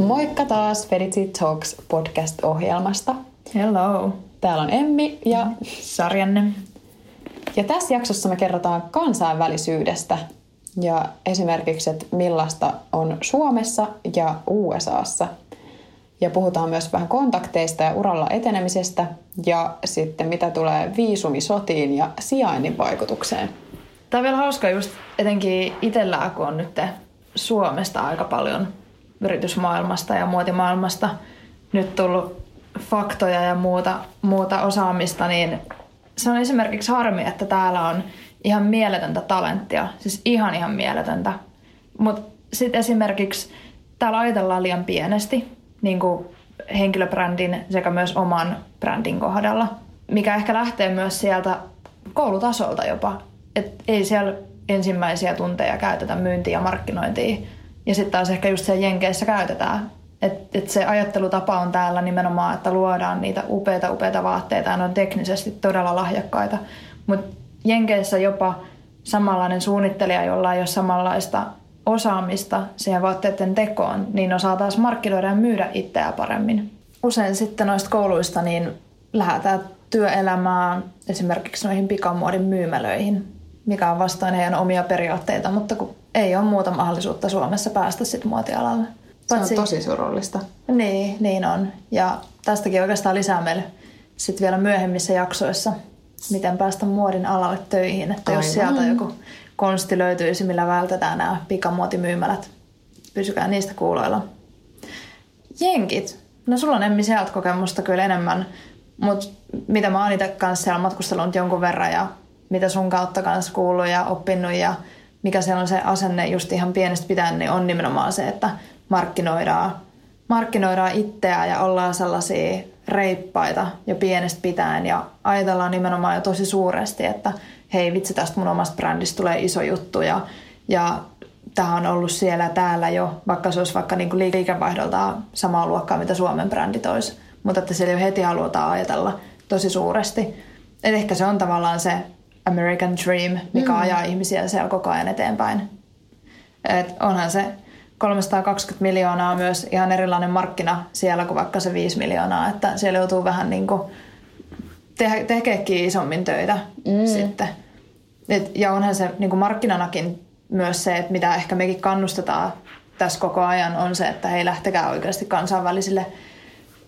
Moikka taas Feritsi Talks podcast-ohjelmasta. Hello. Täällä on Emmi ja Sarjanne. Ja tässä jaksossa me kerrotaan kansainvälisyydestä ja esimerkiksi, että millaista on Suomessa ja USAssa. Ja puhutaan myös vähän kontakteista ja uralla etenemisestä ja sitten mitä tulee viisumisotiin ja sijainnin vaikutukseen. Tämä on vielä hauska just etenkin itsellään, kun on nyt Suomesta aika paljon yritysmaailmasta ja muotimaailmasta nyt tullut faktoja ja muuta, muuta osaamista, niin se on esimerkiksi harmi, että täällä on ihan mieletöntä talenttia. Siis ihan ihan mieletöntä. Mutta sitten esimerkiksi täällä ajatellaan liian pienesti niin kuin henkilöbrändin sekä myös oman brändin kohdalla, mikä ehkä lähtee myös sieltä koulutasolta jopa. Et ei siellä ensimmäisiä tunteja käytetä myyntiä ja markkinointiin. Ja sitten taas ehkä just siellä Jenkeissä käytetään. Että et se ajattelutapa on täällä nimenomaan, että luodaan niitä upeita, upeita vaatteita ja ne on teknisesti todella lahjakkaita. Mutta Jenkeissä jopa samanlainen suunnittelija, jolla ei ole samanlaista osaamista siihen vaatteiden tekoon, niin osaa taas markkinoida ja myydä itseään paremmin. Usein sitten noista kouluista niin lähdetään työelämään esimerkiksi noihin pikamuodin myymälöihin, mikä on vastaan heidän omia periaatteita, mutta kun ei ole muuta mahdollisuutta Suomessa päästä sitten muotialalle. Se on tosi surullista. Niin, niin on. Ja tästäkin oikeastaan lisää meille sitten vielä myöhemmissä jaksoissa, miten päästä muodin alalle töihin. Että Aivan. jos sieltä joku konsti löytyisi, millä vältetään nämä pikamuotimyymälät, pysykää niistä kuuloilla. Jenkit. No sulla on Emmi sieltä kokemusta kyllä enemmän, mutta mitä mä oon itse kanssa siellä matkustellut jonkun verran ja mitä sun kautta kanssa kuullut ja oppinut ja mikä siellä on se asenne just ihan pienestä pitäen, niin on nimenomaan se, että markkinoidaan, markkinoidaan itseä ja ollaan sellaisia reippaita jo pienestä pitäen ja ajatellaan nimenomaan jo tosi suuresti, että hei vitsi tästä mun omasta brändistä tulee iso juttu ja, ja tämä on ollut siellä täällä jo, vaikka se olisi vaikka niinku liikevaihdolta samaa luokkaa, mitä Suomen brändit olisi. Mutta että siellä jo heti halutaan ajatella tosi suuresti. Et ehkä se on tavallaan se American Dream, mikä mm. ajaa ihmisiä siellä koko ajan eteenpäin. Et onhan se 320 miljoonaa myös ihan erilainen markkina siellä kuin vaikka se 5 miljoonaa, että siellä joutuu vähän niin kuin te- tekeekin isommin töitä mm. sitten. Et, ja onhan se niin kuin markkinanakin myös se, että mitä ehkä mekin kannustetaan tässä koko ajan, on se, että hei lähtekää oikeasti kansainvälisille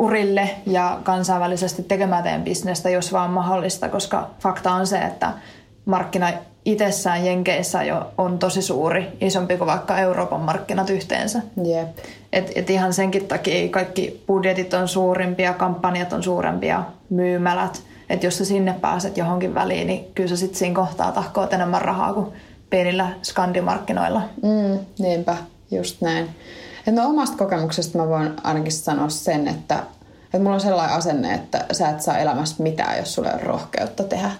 urille ja kansainvälisesti tekemään teidän bisnestä, jos vaan mahdollista, koska fakta on se, että markkina itsessään Jenkeissä jo on tosi suuri, isompi kuin vaikka Euroopan markkinat yhteensä. Yep. Et, et ihan senkin takia kaikki budjetit on suurimpia, kampanjat on suurempia, myymälät. Että jos sä sinne pääset johonkin väliin, niin kyllä sä sitten siinä kohtaa tahkoot enemmän rahaa kuin pienillä skandimarkkinoilla. Mm, niinpä, just näin. Et no omasta kokemuksesta mä voin ainakin sanoa sen, että, että mulla on sellainen asenne, että sä et saa elämässä mitään, jos sulla on rohkeutta tehdä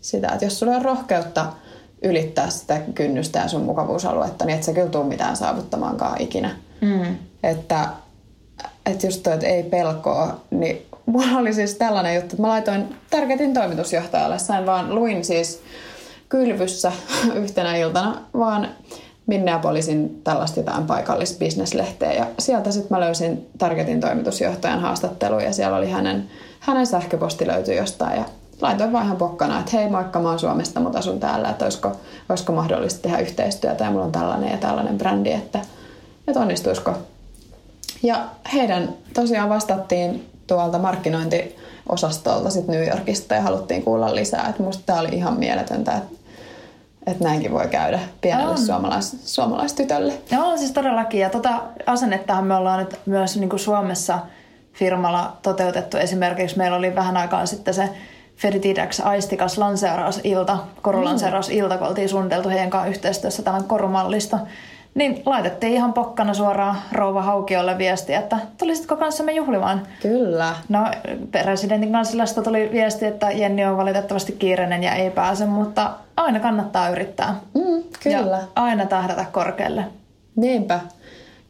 sitä. Että jos sulla on rohkeutta ylittää sitä kynnystä ja sun mukavuusaluetta, niin et sä kyllä tuu mitään saavuttamaankaan ikinä. Mm. Että, että just toi, että ei pelkoa, niin mulla oli siis tällainen juttu, että mä laitoin Targetin toimitusjohtajalle, sain vaan, luin siis kylvyssä yhtenä iltana, vaan Minneapolisin tällaista jotain paikallisbisneslehteä ja sieltä sitten mä löysin Targetin toimitusjohtajan haastattelu ja siellä oli hänen, hänen sähköposti löytyi jostain ja laitoin vaan ihan pokkana, että hei moikka mä oon Suomesta, mutta asun täällä, että olisiko, olisiko mahdollista tehdä yhteistyötä ja mulla on tällainen ja tällainen brändi, että, että onnistuisiko. Ja heidän tosiaan vastattiin tuolta markkinointiosastolta sit New Yorkista ja haluttiin kuulla lisää, että musta tämä oli ihan mieletöntä, että että näinkin voi käydä pienelle on. suomalais, suomalaistytölle. Joo, siis todellakin. Ja tota asennettahan me ollaan nyt myös niin kuin Suomessa firmalla toteutettu. Esimerkiksi meillä oli vähän aikaa sitten se Feritidex aistikas lanseerausilta, korulanseerausilta, kun oltiin suunniteltu heidän kanssa yhteistyössä tämän korumallista. Niin laitettiin ihan pokkana suoraan rouva Haukiolle viesti, että tulisitko kanssamme juhlimaan? Kyllä. No presidentin kansliasta tuli viesti, että Jenni on valitettavasti kiireinen ja ei pääse, mutta aina kannattaa yrittää. Mm, kyllä. Ja aina tähdätä korkealle. Niinpä.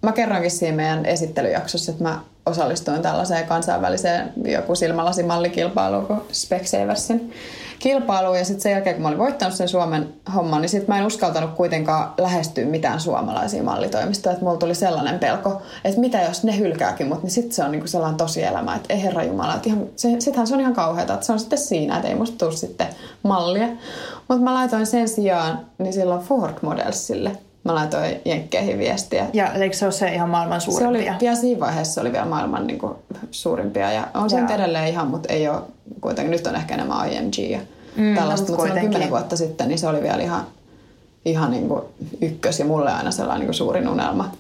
Mä kerroinkin siinä meidän esittelyjaksossa, että mä osallistuin tällaiseen kansainväliseen joku silmälasimallikilpailuun kuin Specsaversin kilpailuun. Ja sitten sen jälkeen, kun mä olin voittanut sen Suomen homman, niin sitten mä en uskaltanut kuitenkaan lähestyä mitään suomalaisia mallitoimistoja. Että mulla tuli sellainen pelko, että mitä jos ne hylkääkin mutta niin sitten se on niinku sellainen tosielämä, että ei herra Jumala, että se, sittenhän se on ihan kauheata, että se on sitten siinä, että ei musta tule sitten mallia. Mutta mä laitoin sen sijaan niin silloin Ford Modelsille – mä laitoin Jenkkeihin viestiä. Ja eikö se ole se ihan maailman suurimpia? Se oli, vielä siinä vaiheessa se oli vielä maailman niin kuin, suurimpia. Ja on se edelleen ihan, mutta ei ole kuitenkin. Nyt on ehkä enemmän IMG ja mm, tällaista. Mutta silloin kymmenen vuotta sitten niin se oli vielä ihan, ihan niin kuin ykkös ja mulle aina sellainen niin kuin suurin unelma.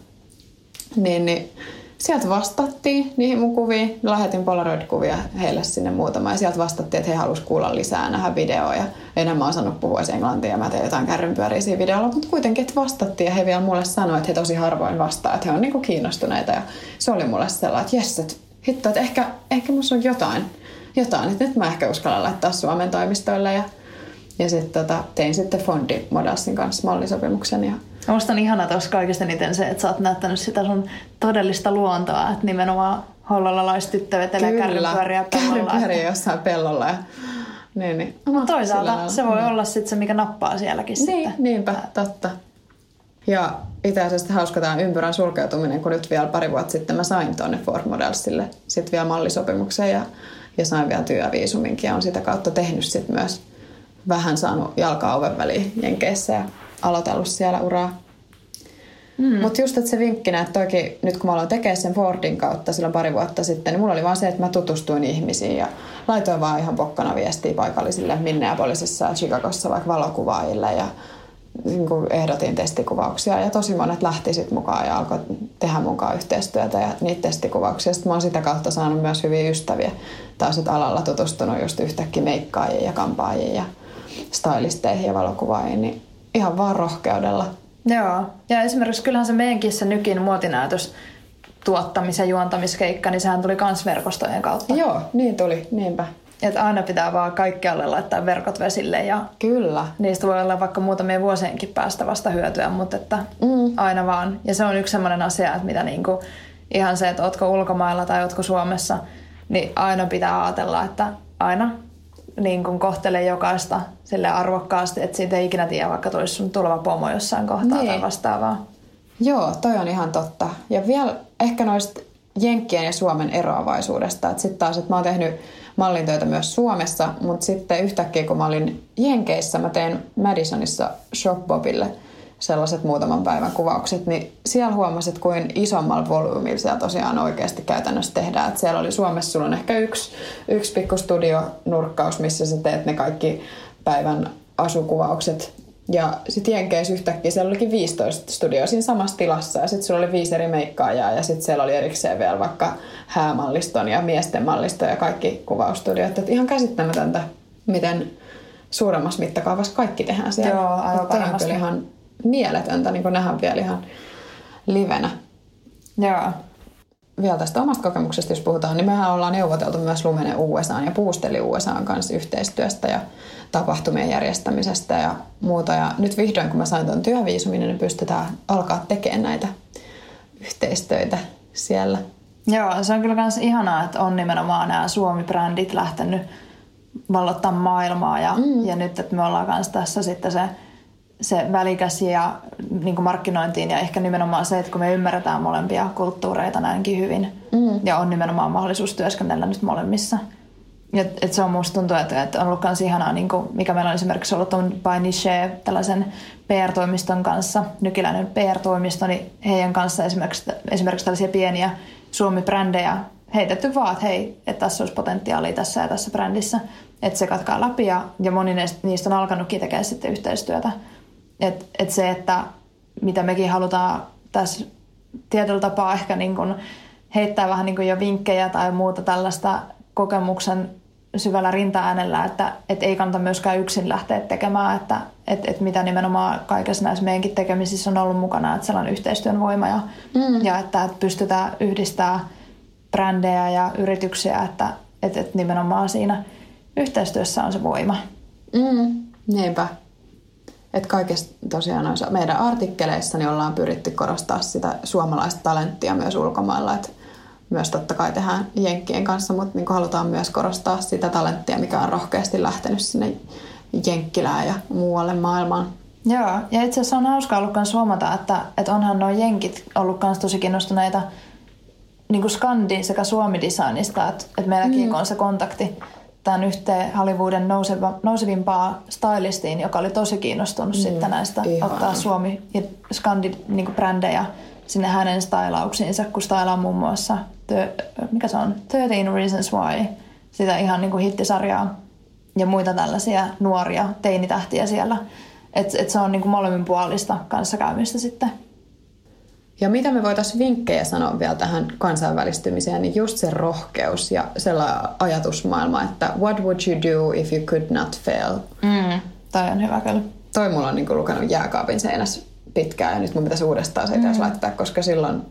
Niin, niin sieltä vastattiin niihin mun kuviin. Lähetin Polaroid-kuvia heille sinne muutama. Ja sieltä vastattiin, että he halusivat kuulla lisää, nähdä videoa. Ja enemmän osannut puhua englantia ja mä tein jotain kärrynpyöriä siinä videolla. Mutta kuitenkin, että vastattiin ja he vielä mulle sanoivat, että he tosi harvoin vastaa, että he on niinku kiinnostuneita. Ja se oli mulle sellainen, että jes, että hitto, että ehkä, ehkä musta on jotain. Jotain, että nyt mä ehkä uskallan laittaa Suomen toimistoille. Ja, ja sitten tota, tein sitten Fondi Modelsin kanssa mallisopimuksen ja Musta on ihana tuossa kaikista eniten se, että sä oot näyttänyt sitä sun todellista luontoa, että nimenomaan hollolalaistyttö vetelee kärrypyöriä pellolla. Kärrypyöriä jossain pellolla. Ja... Niin, niin. No, toisaalta se voi niin. olla sitten se, mikä nappaa sielläkin niin, sitten. Niinpä, totta. Ja itse asiassa hauska tämä ympyrän sulkeutuminen, kun nyt vielä pari vuotta sitten mä sain tuonne Ford Modelsille sitten vielä mallisopimuksen ja, ja sain vielä työviisuminkin ja on sitä kautta tehnyt sitten myös vähän saanut jalkaa oven väliin Jenkeissä ja aloitellut siellä uraa. Mm. Mutta just että se vinkkinä, että toikin, nyt kun mä aloin tekemään sen Fordin kautta silloin pari vuotta sitten, niin mulla oli vaan se, että mä tutustuin ihmisiin ja laitoin vaan ihan pokkana viestiä paikallisille Minneapolisissa ja Chicagossa vaikka valokuvaajille ja niin kuin ehdotin testikuvauksia ja tosi monet lähti sitten mukaan ja alkoi tehdä mukaan yhteistyötä ja niitä testikuvauksia. Sitten mä oon sitä kautta saanut myös hyviä ystäviä. Taas alalla tutustunut just yhtäkkiä meikkaajiin ja kampaajiin ja stylisteihin ja valokuvaajiin, niin ihan vaan rohkeudella. Joo, ja esimerkiksi kyllähän se meidänkin se nykin muotinäytös tuottamis- ja juontamiskeikka, niin sehän tuli myös verkostojen kautta. Joo, niin tuli, niinpä. Että aina pitää vaan kaikkialle laittaa verkot vesille ja Kyllä. niistä voi olla vaikka muutamien vuosienkin päästä vasta hyötyä, mutta että mm. aina vaan. Ja se on yksi sellainen asia, että mitä niinku, ihan se, että ootko ulkomailla tai ootko Suomessa, niin aina pitää ajatella, että aina niin kuin kohtelee jokaista sille arvokkaasti, että siitä ei ikinä tiedä, vaikka tulisi sun tuleva pomo jossain kohtaa niin. tai vastaavaa. Joo, toi on ihan totta. Ja vielä ehkä noista Jenkkien ja Suomen eroavaisuudesta. Että sitten taas, että mä oon tehnyt mallintöitä myös Suomessa, mutta sitten yhtäkkiä kun mä olin Jenkeissä, mä tein Madisonissa Shopbobille – sellaiset muutaman päivän kuvaukset, niin siellä huomasit, kuin isommalla volyymilla siellä tosiaan oikeasti käytännössä tehdään. Että siellä oli Suomessa, sulla on ehkä yksi, yksi pikku studionurkkaus, missä sä teet ne kaikki päivän asukuvaukset. Ja sitten Jenkeissä yhtäkkiä siellä olikin 15 studioa siinä samassa tilassa ja sitten sulla oli viisi eri meikkaajaa ja sitten siellä oli erikseen vielä vaikka häämalliston ja miesten malliston ja kaikki kuvausstudiot. Että ihan käsittämätöntä, miten suuremmassa mittakaavassa kaikki tehdään siellä. Joo, aivan varmasti. ihan mieletöntä niin nähdä vielä ihan livenä. Joo. Vielä tästä omasta kokemuksesta, jos puhutaan, niin mehän ollaan neuvoteltu myös Lumene USA ja Puusteli USA kanssa yhteistyöstä ja tapahtumien järjestämisestä ja muuta. Ja nyt vihdoin, kun mä sain tuon työviisumin, niin pystytään alkaa tekemään näitä yhteistöitä siellä. Joo, se on kyllä myös ihanaa, että on nimenomaan nämä Suomi-brändit lähtenyt vallottaa maailmaa ja, mm. ja nyt, että me ollaan kanssa tässä sitten se se välikäs ja niin kuin markkinointiin ja ehkä nimenomaan se, että kun me ymmärretään molempia kulttuureita näinkin hyvin mm. ja on nimenomaan mahdollisuus työskennellä nyt molemmissa. Et, et se on musta tuntuu, että, että on ollut myös ihanaa, niin kuin, mikä meillä on esimerkiksi ollut on By Niche, tällaisen PR-toimiston kanssa, nykiläinen PR-toimisto, niin heidän kanssa esimerkiksi, esimerkiksi tällaisia pieniä Suomi-brändejä heitetty vaan, että hei, että tässä olisi potentiaalia tässä ja tässä brändissä, että se katkaa läpi ja, ja moni niistä on alkanutkin tekemään sitten yhteistyötä. Et, et se, että mitä mekin halutaan tässä tietyllä tapaa ehkä niin kuin heittää vähän niin kuin jo vinkkejä tai muuta tällaista kokemuksen syvällä rinta-äänellä, että, että ei kannata myöskään yksin lähteä tekemään, että, että, että mitä nimenomaan kaikessa näissä meidänkin tekemisissä on ollut mukana, että sellainen yhteistyön voima ja, mm. ja että, että pystytään yhdistämään brändejä ja yrityksiä, että, että, että nimenomaan siinä yhteistyössä on se voima. Mm, niinpä. Että kaikessa tosiaan noissa meidän artikkeleissa niin ollaan pyritty korostaa sitä suomalaista talenttia myös ulkomailla. Että myös totta kai tehdään Jenkkien kanssa, mutta niin halutaan myös korostaa sitä talenttia, mikä on rohkeasti lähtenyt sinne Jenkkilään ja muualle maailmaan. Joo, ja itse asiassa on hauska ollut myös huomata, että, että onhan nuo jenkit ollut myös tosi kiinnostuneita niin kuin skandi- sekä suomidesignista, että, että meilläkin mm. on se kontakti tämän yhteen Hollywoodin nouseva, nousevimpaa stylistiin, joka oli tosi kiinnostunut mm. sitten näistä Ihana. ottaa suomi- ja skandi-brändejä niin sinne hänen stylauksiinsa, kun stylaa muun muassa, the, mikä se on, 13 Reasons Why, sitä ihan niin kuin hittisarjaa ja muita tällaisia nuoria teinitähtiä siellä. Että et se on niin kuin molemminpuolista kanssakäymistä sitten. Ja mitä me voitaisiin vinkkejä sanoa vielä tähän kansainvälistymiseen, niin just se rohkeus ja sellainen ajatusmaailma, että what would you do if you could not fail? Mm, toi on hyvä kyllä. Toi mulla on niin lukenut jääkaapin seinässä pitkään ja nyt mun pitäisi uudestaan se mm. laittaa, koska silloin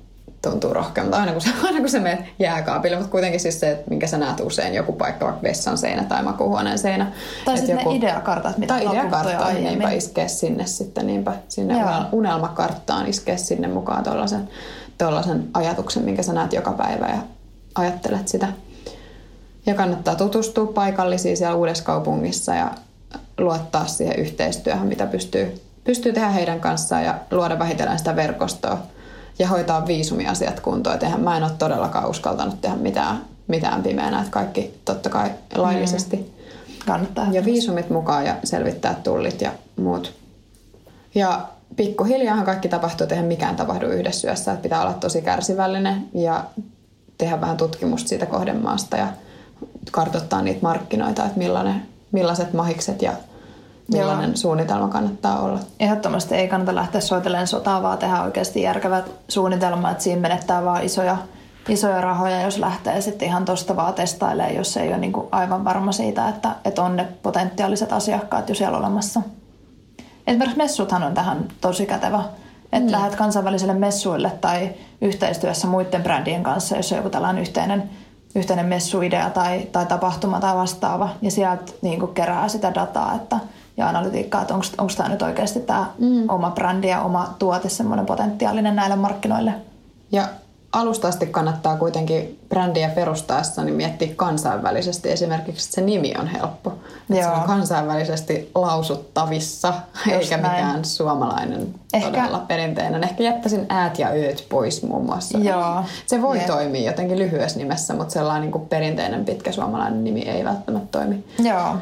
tuntuu rohkeammalta aina kun se, aina kun se menet jääkaapille, mutta kuitenkin siis se, että minkä sä näet usein joku paikka, vaikka vessan seinä tai makuuhuoneen seinä. Tai sitten joku, ne ideakartat, mitä Tai ideakartta, niinpä iskee sinne sitten, niinpä sinne Joo. unelmakarttaan iskee sinne mukaan tuollaisen, tuollaisen ajatuksen, minkä sä näet joka päivä ja ajattelet sitä. Ja kannattaa tutustua paikallisiin siellä uudessa kaupungissa ja luottaa siihen yhteistyöhön, mitä pystyy, pystyy tehdä heidän kanssaan ja luoda vähitellen sitä verkostoa ja hoitaa viisumiasiat kuntoon. Et eihän, mä en ole todellakaan uskaltanut tehdä mitään, mitään pimeänä, että kaikki totta kai laillisesti. Mm. Kannattaa. Ja viisumit mukaan ja selvittää tullit ja muut. Ja pikkuhiljaahan kaikki tapahtuu, eihän mikään tapahdu yhdessä yössä. Että pitää olla tosi kärsivällinen ja tehdä vähän tutkimusta siitä kohdemaasta ja kartoittaa niitä markkinoita, että millainen, millaiset mahikset ja millainen Joo. suunnitelma kannattaa olla. Ehdottomasti ei kannata lähteä soitelemaan sotaa, vaan tehdä oikeasti järkevät suunnitelmat, että siinä menettää vaan isoja, isoja rahoja, jos lähtee sitten ihan tuosta vaan testailemaan, jos ei ole niin aivan varma siitä, että, että on ne potentiaaliset asiakkaat jo siellä olemassa. Esimerkiksi messuthan on tähän tosi kätevä. Että mm. lähdet kansainvälisille messuille tai yhteistyössä muiden brändien kanssa, jos on joku tällainen yhteinen, yhteinen messuidea tai, tai tapahtuma tai vastaava. Ja sieltä niin kerää sitä dataa, että – ja analytiikkaa, että onko tämä nyt oikeasti tämä mm. oma brändi ja oma tuote semmoinen potentiaalinen näille markkinoille. Ja alusta asti kannattaa kuitenkin brändiä perustaessa niin miettiä kansainvälisesti esimerkiksi, että se nimi on helppo. Että se on kansainvälisesti lausuttavissa, Just eikä näin. mikään suomalainen Ehkä... todella perinteinen. Ehkä jättäisin äät ja ööt pois muun muassa. Joo. Se voi Jep. toimia jotenkin lyhyessä nimessä, mutta sellainen niin kuin perinteinen pitkä suomalainen nimi ei välttämättä toimi. Joo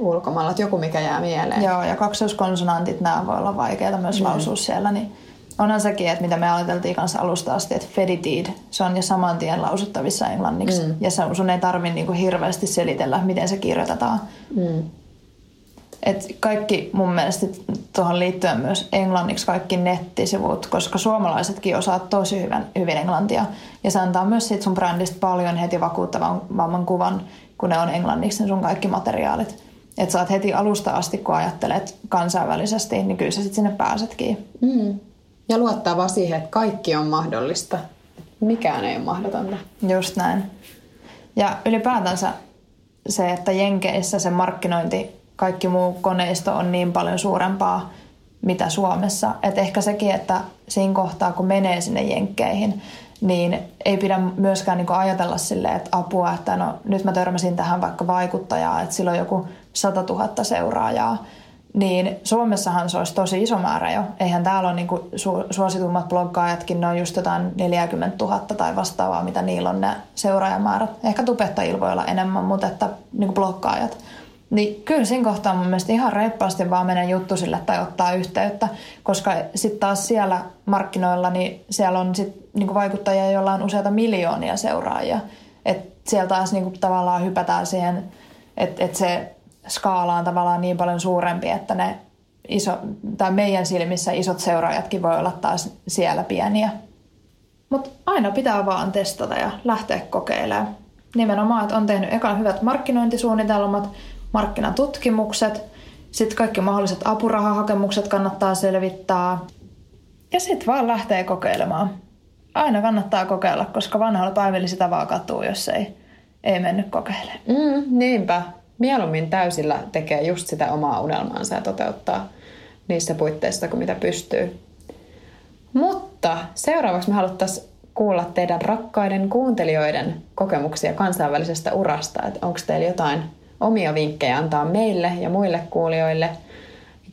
ulkomailla, että joku mikä jää mieleen. Joo, ja kaksoiskonsonantit, nämä voi olla vaikeita myös mm. lausua siellä, niin onhan sekin, että mitä me ajateltiin kanssa alusta asti, että feditid, se on jo saman tien lausuttavissa englanniksi. Mm. Ja se, sun ei tarvitse niinku hirveästi selitellä, miten se kirjoitetaan. Mm. Et kaikki mun mielestä tuohon liittyen myös englanniksi kaikki nettisivut, koska suomalaisetkin osaa tosi hyvin, hyvin englantia. Ja se antaa myös siitä sun brändistä paljon heti vakuuttavamman kuvan, kun ne on englanniksi ne sun kaikki materiaalit. Että saat heti alusta asti, kun ajattelet kansainvälisesti, niin kyllä sä sitten sinne pääsetkin. Mm. Ja luottaa siihen, että kaikki on mahdollista. Mikään ei ole mahdotonta. Just näin. Ja ylipäätänsä se, että Jenkeissä se markkinointi, kaikki muu koneisto on niin paljon suurempaa, mitä Suomessa. Että ehkä sekin, että siinä kohtaa, kun menee sinne Jenkkeihin, niin ei pidä myöskään niin ajatella silleen, että apua, että no nyt mä törmäsin tähän vaikka vaikuttajaa, että sillä on joku 100 000 seuraajaa. Niin Suomessahan se olisi tosi iso määrä jo. Eihän täällä ole niin su- suositummat bloggaajatkin, ne on just jotain 40 000 tai vastaavaa, mitä niillä on ne seuraajamäärät. Ehkä tubettajilla voi olla enemmän, mutta että niin bloggaajat – niin kyllä siinä kohtaa mun mielestä ihan reippaasti vaan menee juttu sille tai ottaa yhteyttä, koska sitten taas siellä markkinoilla, niin siellä on sit niinku vaikuttajia, joilla on useita miljoonia seuraajia. Että siellä taas niinku tavallaan hypätään siihen, että et se skaala on tavallaan niin paljon suurempi, että ne iso, tai meidän silmissä isot seuraajatkin voi olla taas siellä pieniä. Mutta aina pitää vaan testata ja lähteä kokeilemaan. nimenomaan, että on tehnyt eka hyvät markkinointisuunnitelmat, markkinatutkimukset, sitten kaikki mahdolliset apurahahakemukset kannattaa selvittää. Ja sitten vaan lähtee kokeilemaan. Aina kannattaa kokeilla, koska vanhalla päivillä sitä vaan katuu, jos ei, ei mennyt kokeilemaan. Mm, niinpä. Mieluummin täysillä tekee just sitä omaa unelmaansa ja toteuttaa niissä puitteissa, kuin mitä pystyy. Mutta seuraavaksi me haluttaisiin kuulla teidän rakkaiden kuuntelijoiden kokemuksia kansainvälisestä urasta. Onko teillä jotain omia vinkkejä antaa meille ja muille kuulijoille?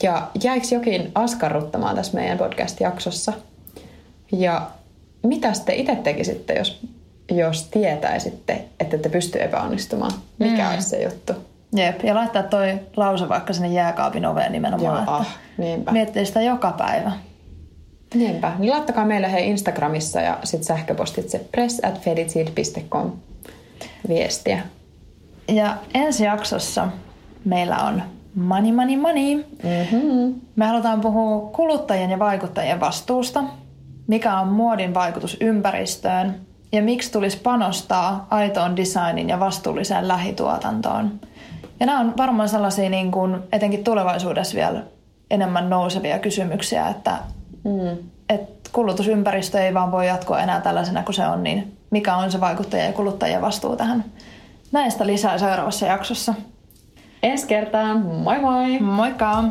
Ja jäikö jokin askarruttamaan tässä meidän podcast-jaksossa? Ja mitä te itse tekisitte, jos, jos tietäisitte, että te pystyy epäonnistumaan? Mikä mm. olisi se juttu? Jep, ja laittaa toi lause vaikka sinne jääkaapin oveen nimenomaan. Joo, että ah, niinpä. Miettii sitä joka päivä. Niinpä. Niin laittakaa meille he Instagramissa ja sitten sähköpostitse press at viestiä. Ja ensi jaksossa meillä on money, money, money. Mm-hmm. Me halutaan puhua kuluttajien ja vaikuttajien vastuusta, mikä on muodin vaikutus ympäristöön ja miksi tulisi panostaa aitoon designin ja vastuulliseen lähituotantoon. Ja nämä on varmaan sellaisia niin kuin, etenkin tulevaisuudessa vielä enemmän nousevia kysymyksiä, että mm. et kulutusympäristö ei vaan voi jatkua enää tällaisena kuin se on, niin mikä on se vaikuttaja ja kuluttajien vastuu tähän Näistä lisää seuraavassa jaksossa. Ensi kertaan. Moi moi! Moikka!